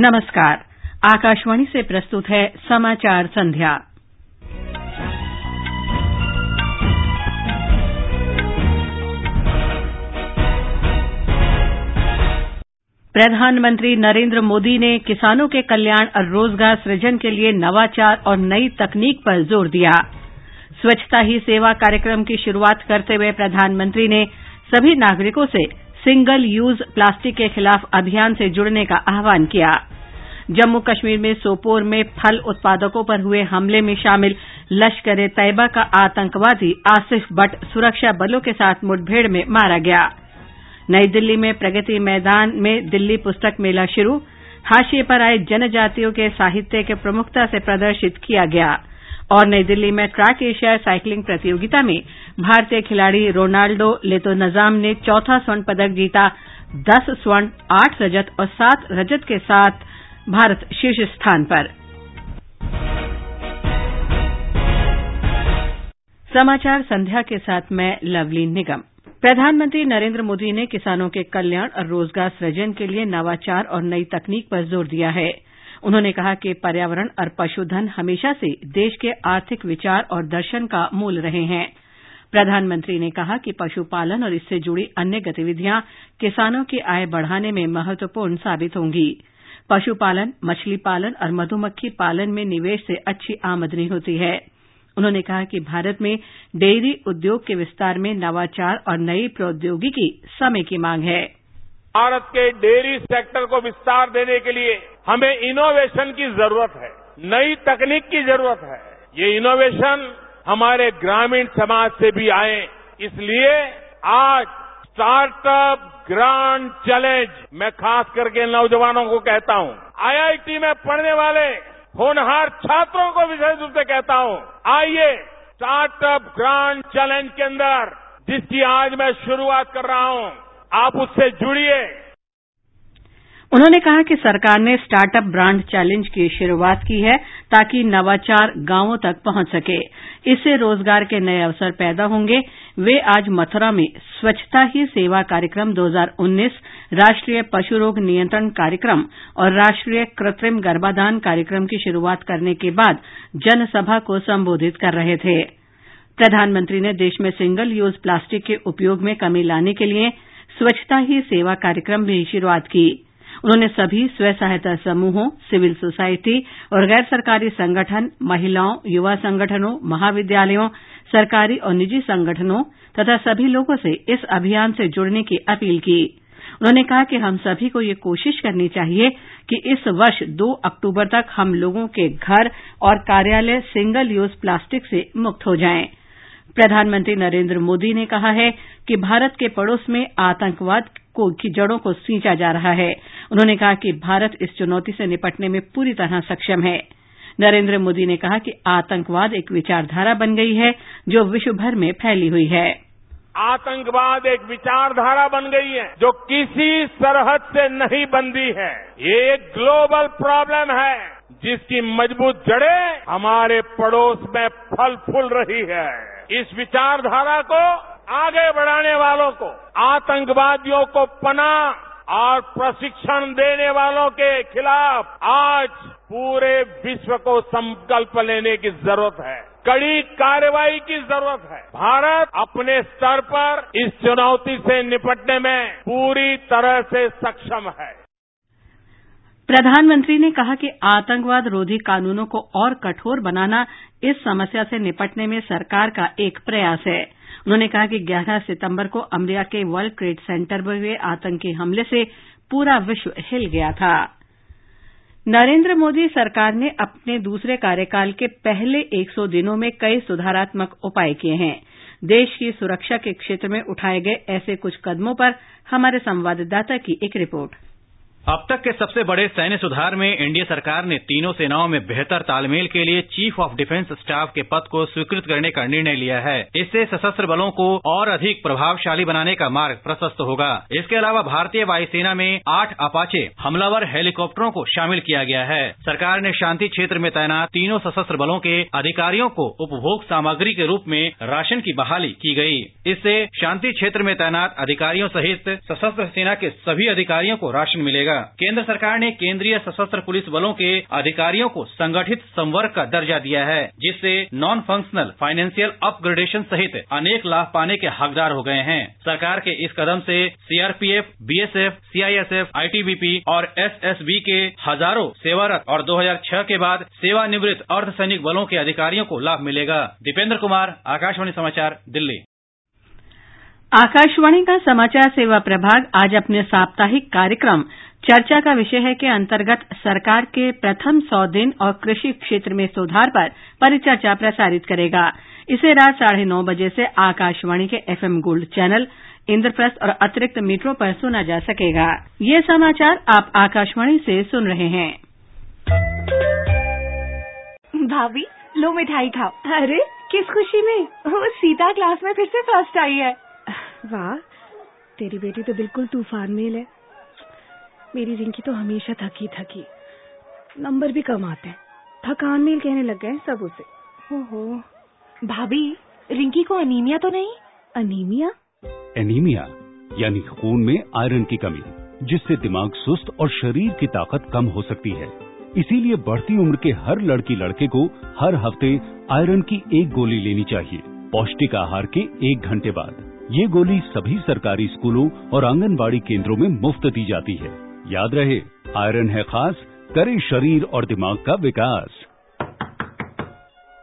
नमस्कार। आकाशवाणी से प्रस्तुत है समाचार संध्या। प्रधानमंत्री नरेंद्र मोदी ने किसानों के कल्याण और रोज़गार सृजन के लिए नवाचार और नई तकनीक पर ज़ोर दिया। स्वच्छता ही सेवा कार्यक्रम की शुरुआत करते हुए प्रधानमंत्री ने सभी नागरिकों से सिंगल यूज़ प्लास्टिक के खिलाफ अभियान से जुड़ने का आह्वान किया। जम्मू कश्मीर में सोपोर में फल उत्पादकों पर हुए हमले में शामिल लश्कर ए तैयबा का आतंकवादी आसिफ भट्ट सुरक्षा बलों के साथ मुठभेड़ में मारा गया। नई दिल्ली में प्रगति मैदान में दिल्ली पुस्तक मेला शुरू। हाशिए पर आए जनजातियों के साहित्य के प्रमुखता से प्रदर्शित किया गया। और नई दिल्ली में ट्रैक एशिया साइकिलिंग प्रतियोगिता में भारतीय खिलाड़ी रोनाल्डो लेतोनजाम ने चौथा स्वर्ण पदक जीता, दस स्वर्ण, आठ रजत और सात रजत के साथ भारत शीर्ष स्थान पर। समाचार संध्या के साथ मैं लवली निगम। प्रधानमंत्री नरेंद्र मोदी ने किसानों के कल्याण और रोज़गार सृजन के लिए नवाचार और नई तकनीक पर ज़ोर दिया है। उन्होंने कहा कि पर्यावरण और पशुधन हमेशा से देश के आर्थिक विचार और दर्शन का मूल रहे हैं। प्रधानमंत्री ने कहा कि पशुपालन और इससे जुड़ी अन्य गतिविधियाँ किसानों की आय बढ़ाने में महत्वपूर्ण साबित होंगी। पशुपालन, मछली पालन और मधुमक्खी पालन में निवेश से अच्छी आमदनी होती है। उन्होंने कहा कि भारत में डेयरी उद्योग के विस्तार में नवाचार और नई प्रौद्योगिकी समय की मांग है। भारत के डेयरी सेक्टर को विस्तार देने के लिए हमें इनोवेशन की ज़रूरत है, नई तकनीक की ज़रूरत है। ये इनोवेशन हमारे ग्रामीण समाज से भी आए। इसलिए आज स्टार्टअप ग्रांड चैलेंज मैं खास करके नौजवानों को कहता हूँ। आईआईटी में पढ़ने वाले, होनहार छात्रों को विशेष रूप से कहता हूँ। आइए स्टार्टअप ग्रांड चैलेंज के अंदर, जिसकी आज मैं शुरुआत कर रहा हूँ। आप उससे जुड़िए। उन्होंने कहा कि सरकार ने स्टार्टअप ब्रांड चैलेंज की शुरुआत की है ताकि नवाचार गाँवों तक पहुँच सके। इससे रोज़गार के नए अवसर पैदा होंगे। वे आज मथुरा में स्वच्छता ही सेवा कार्यक्रम 2019 राष्ट्रीय पशु रोग नियंत्रण कार्यक्रम और राष्ट्रीय कृत्रिम गर्भाधान कार्यक्रम की शुरुआत करने के बाद जनसभा को संबोधित कर रहे थे। प्रधानमंत्री ने देश में सिंगल यूज़ प्लास्टिक के उपयोग में कमी लाने के लिए स्वच्छता ही सेवा कार्यक्रम की शुरुआत की। उन्होंने सभी स्व सहायता समूहों, सिविल सोसाइटी और गैर सरकारी संगठन, महिलाओं, युवा संगठनों, महाविद्यालयों, सरकारी और निजी संगठनों तथा सभी लोगों से इस अभियान से जुड़ने की अपील की। उन्होंने कहा कि हम सभी को ये कोशिश करनी चाहिए कि इस वर्ष 2 अक्टूबर तक हम लोगों के घर और कार्यालय सिंगल यूज़ प्लास्टिक से मुक्त हो जाएँ। प्रधानमंत्री नरेन्द्र मोदी ने कहा है कि भारत के पड़ोस में आतंकवाद की जड़ों को सींचा जा रहा है। उन्होंने कहा कि भारत इस चुनौती से निपटने में पूरी तरह सक्षम है। नरेन्द्र मोदी ने कहा कि आतंकवाद एक विचारधारा बन गई है, जो विश्व भर में फैली हुई है। आतंकवाद एक विचारधारा बन गई है, जो किसी सरहद से नहीं बंधी है। ये एक ग्लोबल प्रॉब्लम है, जिसकी मज़बूत जड़ें हमारे पड़ोस में फल फूल रही है। इस विचारधारा को, आगे बढ़ाने वालों को, आतंकवादियों को पनाह और प्रशिक्षण देने वालों के खिलाफ आज पूरे विश्व को संकल्प लेने की ज़रूरत है। कड़ी कार्रवाई की ज़रूरत है। भारत अपने स्तर पर इस चुनौती से निपटने में पूरी तरह से सक्षम है। प्रधानमंत्री ने कहा कि आतंकवाद रोधी कानूनों को और कठोर बनाना इस समस्या से निपटने में सरकार का एक प्रयास है। उन्होंने कहा कि 11 सितंबर को अमरीका के वर्ल्ड ट्रेड सेंटर पर हुए आतंकी हमले से पूरा विश्व हिल गया था। नरेंद्र मोदी सरकार ने अपने दूसरे कार्यकाल के पहले 100 दिनों में कई सुधारात्मक उपाय किए हैं। देश की सुरक्षा के क्षेत्र में उठाए गए ऐसे कुछ कदमों पर हमारे संवाददाता की एक रिपोर्ट। अब तक के सबसे बड़े सैन्य सुधार में एनडीए सरकार ने तीनों सेनाओं में बेहतर तालमेल के लिए चीफ ऑफ़ डिफेंस स्टाफ के पद को स्वीकृत करने का निर्णय लिया है। इससे सशस्त्र बलों को और अधिक प्रभावशाली बनाने का मार्ग प्रशस्त होगा। इसके अलावा भारतीय वायुसेना में आठ अपाचे हमलावर हेलीकॉप्टरों को शामिल किया गया है। सरकार ने शांति क्षेत्र में तैनात तीनों सशस्त्र बलों के अधिकारियों को उपभोग सामग्री के रूप में राशन की बहाली की गई। इससे शांति क्षेत्र में तैनात अधिकारियों सहित सशस्त्र सेना के सभी अधिकारियों को राशन मिलेगा। केंद्र सरकार ने केंद्रीय सशस्त्र पुलिस बलों के अधिकारियों को संगठित संवर्ग का दर्जा दिया है, जिससे नॉन फंक्शनल फाइनेंशियल अपग्रेडेशन सहित अनेक लाभ पाने के हकदार हो गए हैं। सरकार के इस कदम से सीआरपीएफ बीएसएफ सीआईएसएफ आईटीबीपी और एसएसबी के हज़ारों सेवारत और 2006 के बाद सेवानिवृत्त अर्धसैनिक बलों के अधिकारियों को लाभ मिलेगा। दीपेंद्र कुमार, आकाशवाणी समाचार, दिल्ली। आकाशवाणी का समाचार सेवा प्रभाग आज अपने साप्ताहिक कार्यक्रम चर्चा का विषय है के अंतर्गत सरकार के प्रथम सौ दिन और कृषि क्षेत्र में सुधार पर परिचर्चा प्रसारित करेगा। इसे रात साढ़े नौ बजे से आकाशवाणी के एफएम गोल्ड चैनल इंद्रप्रस्थ और अतिरिक्त मीटरों पर सुना जा सकेगा। ये समाचार आप आकाशवाणी से सुन रहे हैं। भाभी लो मिठाई खाओ। अरे किस खुशी में? वो सीता क्लास में फिर से फ़र्स्ट आई है। वाह तेरी बेटी तो बिल्कुल तूफ़ान मेल है। मेरी रिंकी तो हमेशा थकी थकी। नंबर भी कम आते हैं। थकान मेल कहने लग गए सब उसे। ओहो। भाभी रिंकी को अनीमिया तो नहीं? अनीमिया एनीमिया यानी खून में आयरन की कमी जिससे दिमाग सुस्त और शरीर की ताकत कम हो सकती है। इसीलिए बढ़ती उम्र के हर लड़की लड़के को हर हफ़्ते आयरन की एक गोली लेनी चाहिए पौष्टिक आहार के एक घंटे बाद। ये गोली सभी सरकारी स्कूलों और आंगनबाड़ी केंद्रों में मुफ़्त दी जाती है। याद रहे आयरन है खास करे शरीर और दिमाग का विकास।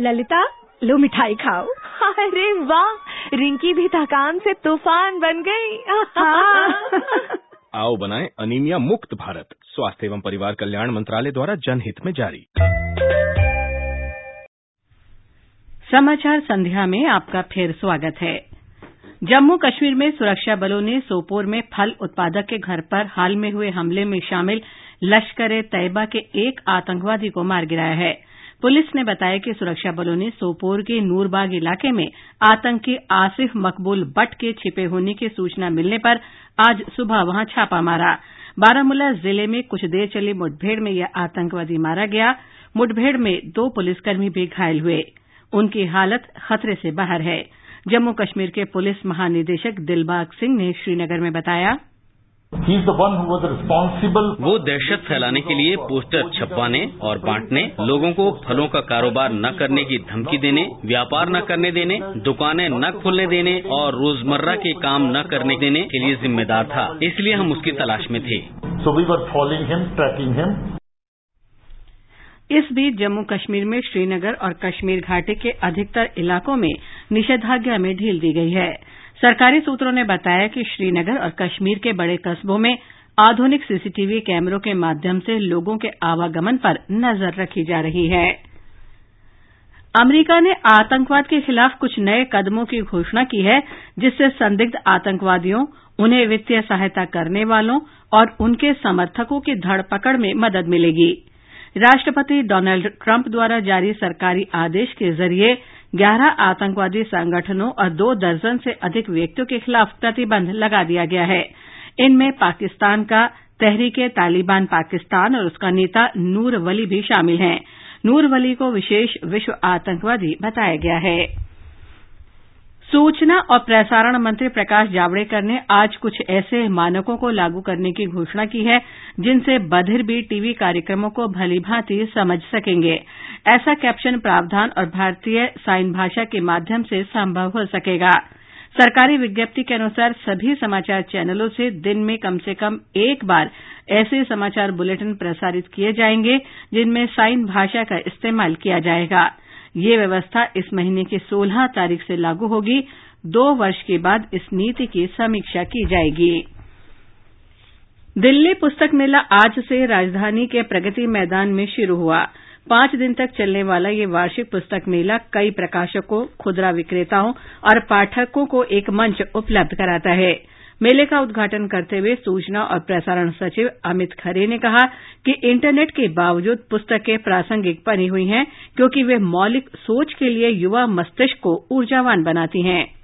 ललिता लो मिठाई खाओ। अरे वाह रिंकी भी थकान से तूफ़ान बन गई। हाँ। आओ बनाए अनीमिया मुक्त भारत स्वास्थ्य एवं परिवार कल्याण मंत्रालय द्वारा जनहित में जारी। समाचार संध्या में आपका फिर स्वागत है। जम्मू कश्मीर में सुरक्षा बलों ने सोपोर में फल उत्पादक के घर पर हाल में हुए हमले में शामिल लश्कर ए तैयबा के एक आतंकवादी को मार गिराया है। पुलिस ने बताया कि सुरक्षा बलों ने सोपोर के नूरबाग इलाके में आतंकी आसिफ मकबूल बट के छिपे होने की सूचना मिलने पर आज सुबह वहाँ छापा मारा। बारामूला ज़िले में कुछ देर चली मुठभेड़ में यह आतंकवादी मारा गया। मुठभेड़ में दो पुलिसकर्मी भी घायल हुए। उनकी हालत खतरे से बाहर है। जम्मू कश्मीर के पुलिस महानिदेशक दिलबाग सिंह ने श्रीनगर में बताया। वो दहशत फैलाने के लिए पोस्टर छपवाने और बांटने लोगों को फलों का कारोबार न करने की धमकी देने व्यापार न करने देने दुकानें न खोलने देने और रोज़मर्रा के काम न करने देने के लिए जिम्मेदार था। इसलिए हम उसकी तलाश में थे। So we were following him, tracking him. इस बीच जम्मू कश्मीर में श्रीनगर और कश्मीर घाटी के अधिकतर इलाकों में निषेधाज्ञा में ढील दी गई है। सरकारी सूत्रों ने बताया कि श्रीनगर और कश्मीर के बड़े कस्बों में आधुनिक सीसीटीवी कैमरों के माध्यम से लोगों के आवागमन पर नज़र रखी जा रही है। अमरीका ने आतंकवाद के खिलाफ कुछ नए कदमों की घोषणा की है, जिससे संदिग्ध आतंकवादियों, उन्हें वित्तीय सहायता करने वालों और उनके समर्थकों की धरपकड़ में मदद मिलेगी। राष्ट्रपति डोनाल्ड ट्रंप द्वारा जारी सरकारी आदेश के ज़रिए ग्यारह आतंकवादी संगठनों और दो दर्जन से अधिक व्यक्तियों के खिलाफ प्रतिबंध लगा दिया गया है। इनमें पाकिस्तान का तहरीक तालिबान पाकिस्तान और उसका नेता नूर वली भी शामिल हैं। नूर वली को विशेष विश्व आतंकवादी बताया गया है। सूचना और प्रसारण मंत्री प्रकाश जावड़ेकर ने आज कुछ ऐसे मानकों को लागू करने की घोषणा की है, जिनसे बधिर भी टीवी कार्यक्रमों को भलीभांति समझ सकेंगे। ऐसा कैप्शन प्रावधान और भारतीय साइन भाषा के माध्यम से संभव हो सकेगा। सरकारी विज्ञप्ति के अनुसार सभी समाचार चैनलों से दिन में कम से कम एक बार ऐसे समाचार बुलेटिन प्रसारित किए जाएँगे, जिनमें साइन भाषा का इस्तेमाल किया जाएगा। ये व्यवस्था इस महीने की सोलह तारीख से लागू होगी। दो वर्ष के बाद इस नीति की समीक्षा की जाएगी। दिल्ली पुस्तक मेला आज से राजधानी के प्रगति मैदान में शुरू हुआ। पाँच दिन तक चलने वाला यह वार्षिक पुस्तक मेला कई प्रकाशकों, खुदरा विक्रेताओं और पाठकों को एक मंच उपलब्ध कराता है। मेले का उद्घाटन करते हुए सूचना और प्रसारण सचिव अमित खरे ने कहा कि इंटरनेट के बावजूद पुस्तकें प्रासंगिक बनी हुई हैं, क्योंकि वे मौलिक सोच के लिए युवा मस्तिष्क को ऊर्जावान बनाती हैं।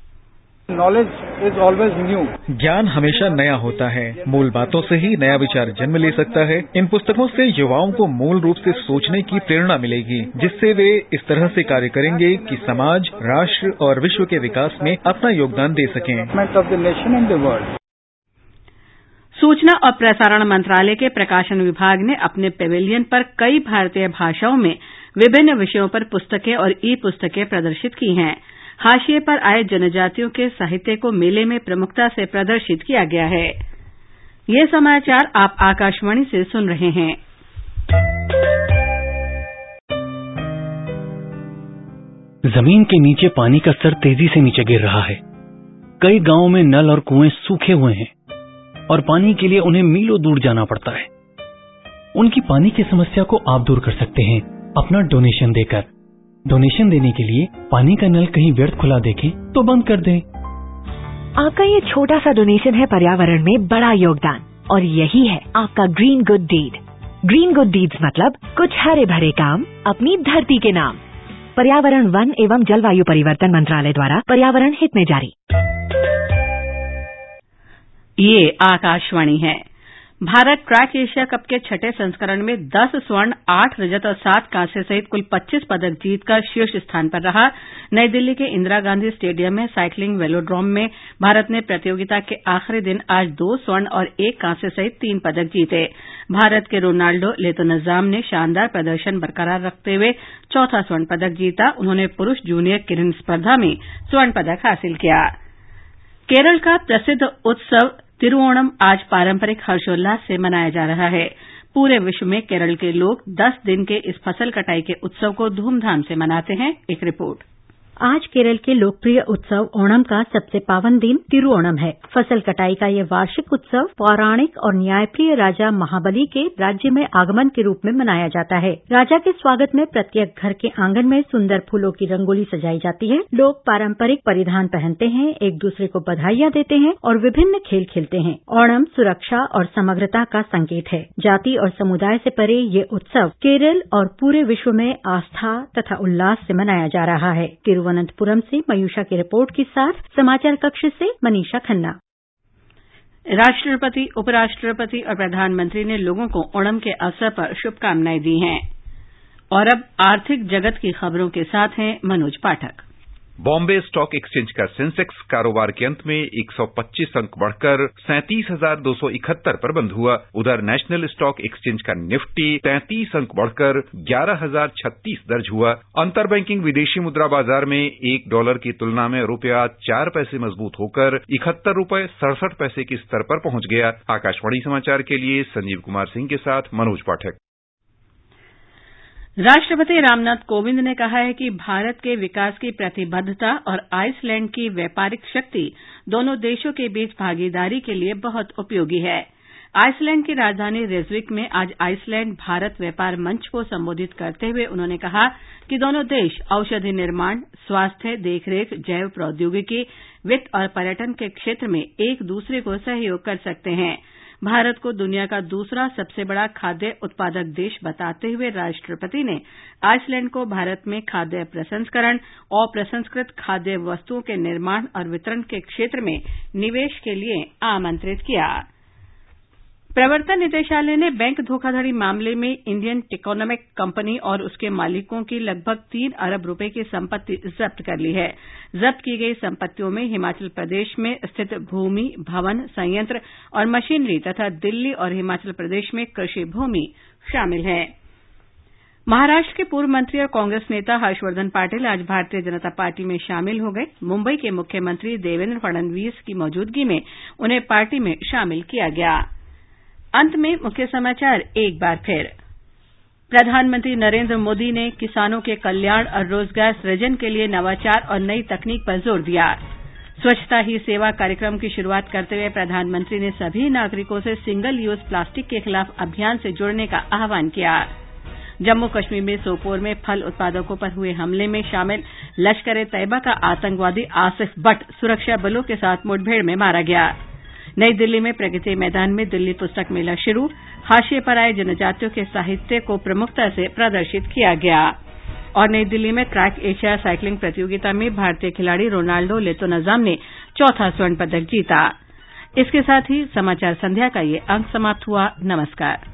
नॉलेज इज़ ऑलवेज न्यू ज्ञान हमेशा नया होता है। मूल बातों से ही नया विचार जन्म ले सकता है। इन पुस्तकों से युवाओं को मूल रूप से सोचने की प्रेरणा मिलेगी जिससे वे इस तरह से कार्य करेंगे कि समाज राष्ट्र और विश्व के विकास में अपना योगदान दे सकें। Of the nation and the world सूचना और प्रसारण मंत्रालय के प्रकाशन विभाग ने अपने पेविलियन पर कई भारतीय भाषाओं में विभिन्न विषयों पर पुस्तकें और ई पुस्तकें प्रदर्शित की हैं। हाशिए पर आए जनजातियों के साहित्य को मेले में प्रमुखता से प्रदर्शित किया गया है। ये समाचार आप आकाशवाणी से सुन रहे हैं। ज़मीन के नीचे पानी का स्तर तेज़ी से नीचे गिर रहा है। कई गाँवों में नल और कुएँ सूखे हुए हैं और पानी के लिए उन्हें मीलों दूर जाना पड़ता है। उनकी पानी की समस्या को आप दूर कर सकते हैं अपना डोनेशन देकर। डोनेशन देने के लिए पानी का नल कहीं व्यर्थ खुला देखें तो बंद कर दें। आपका ये छोटा सा डोनेशन है पर्यावरण में बड़ा योगदान और यही है आपका green good deed green good deeds मतलब कुछ हरे भरे काम अपनी धरती के नाम। पर्यावरण वन एवं जलवायु परिवर्तन मंत्रालय द्वारा पर्यावरण हित में जारी। ये आकाशवाणी है। भारत ट्रैक एशिया कप के छठे संस्करण में दस स्वर्ण, आठ रजत और सात कांस्य सहित कुल पच्चीस पदक जीतकर शीर्ष स्थान पर रहा। नई दिल्ली के इंदिरा गांधी स्टेडियम में साइकिलिंग वेलोड्रोम में भारत ने प्रतियोगिता के आखिरी दिन आज दो स्वर्ण और एक कांस्य सहित तीन पदक जीते। भारत के रोनाल्डो लेतोनजाम ने शानदार प्रदर्शन बरकरार रखते हुए चौथा स्वर्ण पदक जीता। उन्होंने पुरूष जूनियर किरण स्पर्धा में स्वर्ण पदक हासिल किया। केरल का प्रसिद्ध उत्सव तिरुओणम आज पारंपरिक हर्षोल्लास से मनाया जा रहा है। पूरे विश्व में केरल के लोग दस दिन के इस फ़सल कटाई के उत्सव को धूमधाम से मनाते हैं। एक रिपोर्ट। आज केरल के लोकप्रिय उत्सव ओणम का सबसे पावन दिन तिरुओणम है। फ़सल कटाई का यह वार्षिक उत्सव पौराणिक और न्यायप्रिय राजा महाबली के राज्य में आगमन के रूप में मनाया जाता है। राजा के स्वागत में प्रत्येक घर के आँगन में सुंदर फूलों की रंगोली सजाई जाती है। लोग पारंपरिक परिधान पहनते हैं, एक दूसरे को बधाइयाँ देते हैं और विभिन्न खेल खेलते हैं। ओणम सुरक्षा और समग्रता का संकेत है। जाति और समुदाय से परे ये उत्सव केरल और पूरे विश्व में आस्था तथा उल्लास से मनाया जा रहा है। तिरुवनंतपुरम से मयूषा की रिपोर्ट के साथ समाचार कक्ष से मनीषा खन्ना। राष्ट्रपति, उपराष्ट्रपति और प्रधानमंत्री ने लोगों को ओणम के अवसर पर शुभकामनाएँ दी हैं। और अब आर्थिक जगत की खबरों के साथ हैं मनोज पाठक। बॉम्बे स्टॉक एक्सचेंज का सेंसेक्स कारोबार के अंत में 125 अंक बढ़कर सैंतीस हज़ार दो सौ इकहत्तर पर बंद हुआ। उधर नेशनल स्टॉक एक्सचेंज का निफ्टी तैंतीस अंक बढ़कर ग्यारह हज़ार छत्तीस दर्ज हुआ। अंतर बैंकिंग विदेशी मुद्रा बाज़ार में एक डॉलर की तुलना में रुपया चार पैसे मज़बूत होकर इकहत्तर रुपए सड़सठ पैसे के स्तर पर पहुँच गया। आकाशवाणी समाचार के लिए संजीव कुमार सिंह के साथ मनोज पाठक। राष्ट्रपति रामनाथ कोविंद ने कहा है कि भारत के विकास की प्रतिबद्धता और आइसलैंड की व्यापारिक शक्ति दोनों देशों के बीच भागीदारी के लिए बहुत उपयोगी है। आइसलैंड की राजधानी रेजविक में आज आइसलैंड भारत व्यापार मंच को संबोधित करते हुए उन्होंने कहा कि दोनों देश औषधि निर्माण, स्वास्थ्य, देखरेख, जैव प्रौद्योगिकी, वित्त और पर्यटन के क्षेत्र में एक दूसरे को सहयोग कर सकते हैं। भारत को दुनिया का दूसरा सबसे बड़ा खाद्य उत्पादक देश बताते हुए राष्ट्रपति ने आइसलैंड को भारत में खाद्य प्रसंस्करण और प्रसंस्कृत खाद्य वस्तुओं के निर्माण और वितरण के क्षेत्र में निवेश के लिए आमंत्रित किया। प्रवर्तन निदेशालय ने बैंक धोखाधड़ी मामले में इंडियन टिकोनॉमिक कंपनी और उसके मालिकों की लगभग तीन अरब रुपए की संपत्ति जब्त कर ली है। जब्त की गई संपत्तियों में हिमाचल प्रदेश में स्थित भूमि, भवन, संयंत्र और मशीनरी तथा दिल्ली और हिमाचल प्रदेश में कृषि भूमि शामिल है। महाराष्ट्र के पूर्व मंत्री और कांग्रेस नेता हर्षवर्धन पाटिल आज भारतीय जनता पार्टी में शामिल हो गए। मुंबई के मुख्यमंत्री देवेंद्र फडणवीस की मौजूदगी में उन्हें पार्टी में शामिल किया गया। अंत में मुख्य समाचार, एक बार फिर। प्रधानमंत्री नरेंद्र मोदी ने किसानों के कल्याण और रोज़गार सृजन के लिए नवाचार और नई तकनीक पर ज़ोर दिया। स्वच्छता ही सेवा कार्यक्रम की शुरुआत करते हुए प्रधानमंत्री ने सभी नागरिकों से सिंगल यूज़ प्लास्टिक के खिलाफ अभियान से जुड़ने का आह्वान किया। जम्मू कश्मीर में सोपोर में फल उत्पादकों पर हुए हमले में शामिल लश्कर ए तैयबा का आतंकवादी आसिफ बट सुरक्षा बलों के साथ मुठभेड़ में मारा गया। नई दिल्ली में प्रगति मैदान में दिल्ली पुस्तक मेला शुरू। हाशिए पर आए जनजातियों के साहित्य को प्रमुखता से प्रदर्शित किया गया। और नई दिल्ली में ट्रैक एशिया साइकिलिंग प्रतियोगिता में भारतीय खिलाड़ी रोनाल्डो लेतोनजाम ने चौथा स्वर्ण पदक जीता। इसके साथ ही समाचार संध्या का ये अंक समाप्त हुआ। नमस्कार।